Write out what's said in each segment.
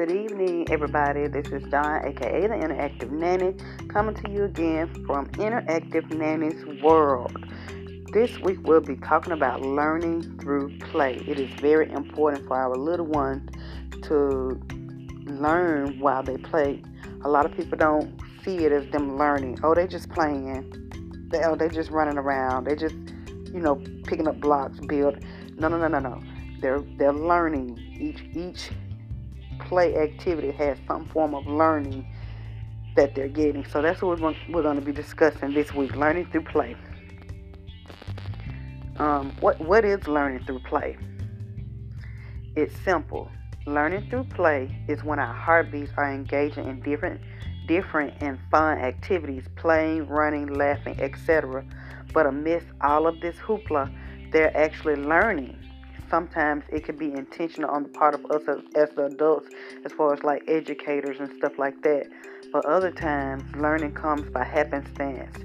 Good evening, everybody. This is Don, aka the Interactive Nanny, coming to you again from Interactive Nanny's World. This week we'll be talking about learning through play. It is very important for our little ones to learn while they play. A lot of people don't see it as them learning. Oh, they're just playing. They, oh, they just running around. They just, you know, picking up blocks, build. No, no, no, no, no. They're they're learning. Each each play activity has some form of learning that they're getting. So that's what we're, going to be discussing this week: learning through play. Um, what what is learning through play? It's simple. Learning through play is when our heartbeats are engaging in different different and fun activities, playing, running, laughing, etc. But amidst all of this hoopla, they're actually learning sometimes it can be intentional on the part of us as, as the adults, as far as like educators and stuff like that. But other times, learning comes by happenstance.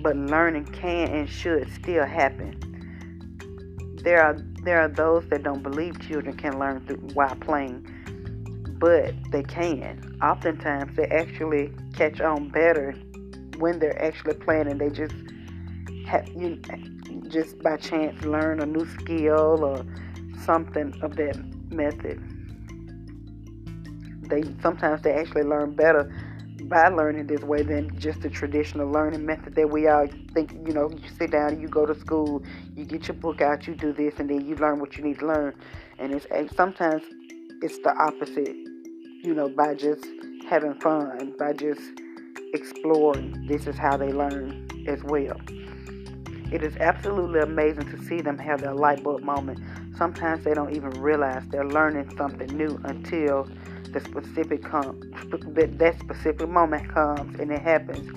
But learning can and should still happen. There are there are those that don't believe children can learn through, while playing, but they can. Oftentimes, they actually catch on better when they're actually playing, and they just have you just by chance learn a new skill or something of that method. They sometimes they actually learn better by learning this way than just the traditional learning method that we all think. You know, you sit down, you go to school, you get your book out, you do this, and then you learn what you need to learn. And it's sometimes it's the opposite. You know, by just having fun, by just exploring. This is how they learn as well. It is absolutely amazing to see them have their light bulb moment. Sometimes they don't even realize they're learning something new until the specific com- that specific moment comes and it happens.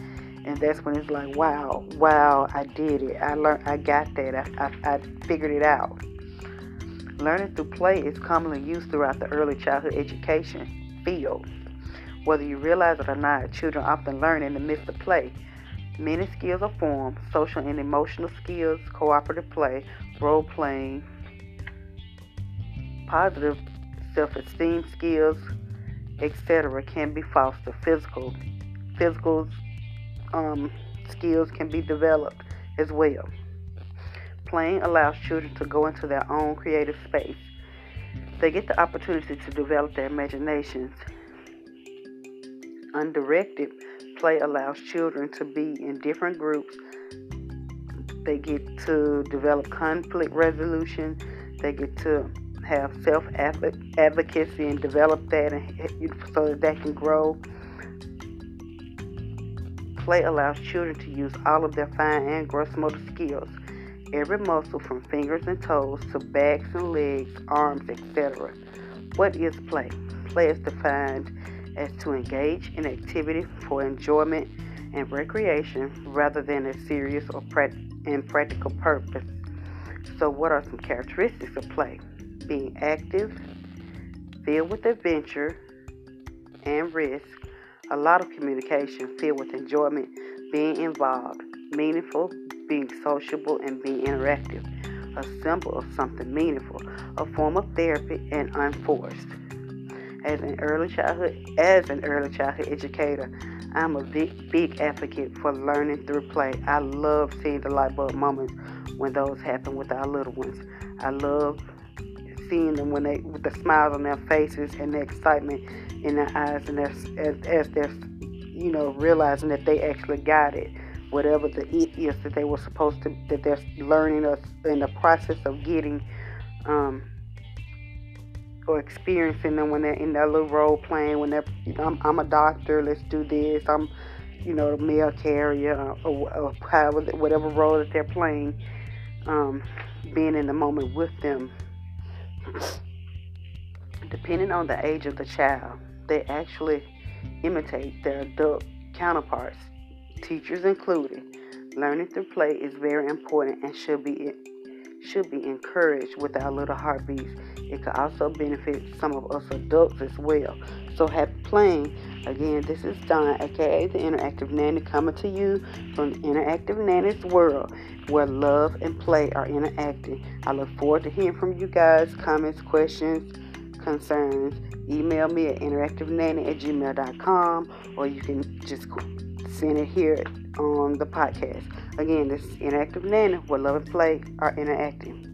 And that's when it's like, wow, wow, I did it. I learned, I got that. I, I, I figured it out. Learning through play is commonly used throughout the early childhood education field. Whether you realize it or not, children often learn in the midst of play. Many skills are formed social and emotional skills, cooperative play, role playing, positive self esteem skills, etc., can be fostered. Physical, physical um, skills can be developed as well. Playing allows children to go into their own creative space. They get the opportunity to develop their imaginations. Undirected play allows children to be in different groups. They get to develop conflict resolution. They get to have self advocacy and develop that and, so that they can grow. Play allows children to use all of their fine and gross motor skills. Every muscle from fingers and toes to backs and legs, arms, etc. What is play? Play is defined as to engage in activity for enjoyment and recreation rather than a serious or and practical purpose. So, what are some characteristics of play? Being active, filled with adventure and risk, a lot of communication, filled with enjoyment, being involved, meaningful, being sociable, and being interactive. A symbol of something meaningful, a form of therapy, and unforced as an early childhood as an early childhood educator i'm a big big advocate for learning through play. I love seeing the light bulb moments when those happen with our little ones. I love seeing them when they with the smiles on their faces and the excitement in their eyes and as, as they're you know realizing that they actually got it. Whatever the it is that they were supposed to that they're learning us in the process of getting um, or experiencing them when they're in that little role playing. When they're, you know, I'm, I'm a doctor, let's do this. I'm, you know, the mail carrier or, or however, whatever role that they're playing. Um, being in the moment with them. Depending on the age of the child, they actually imitate their adult counterparts, teachers included. Learning through play is very important and should be should be encouraged with our little heartbeats. It could also benefit some of us adults as well. So happy playing. Again, this is Don, aka the Interactive Nanny, coming to you from the Interactive Nanny's world where love and play are interacting. I look forward to hearing from you guys, comments, questions, concerns, email me at interactivenanny at gmail.com or you can just send it here on the podcast. Again, this is Interactive Nanny where love and play are interacting.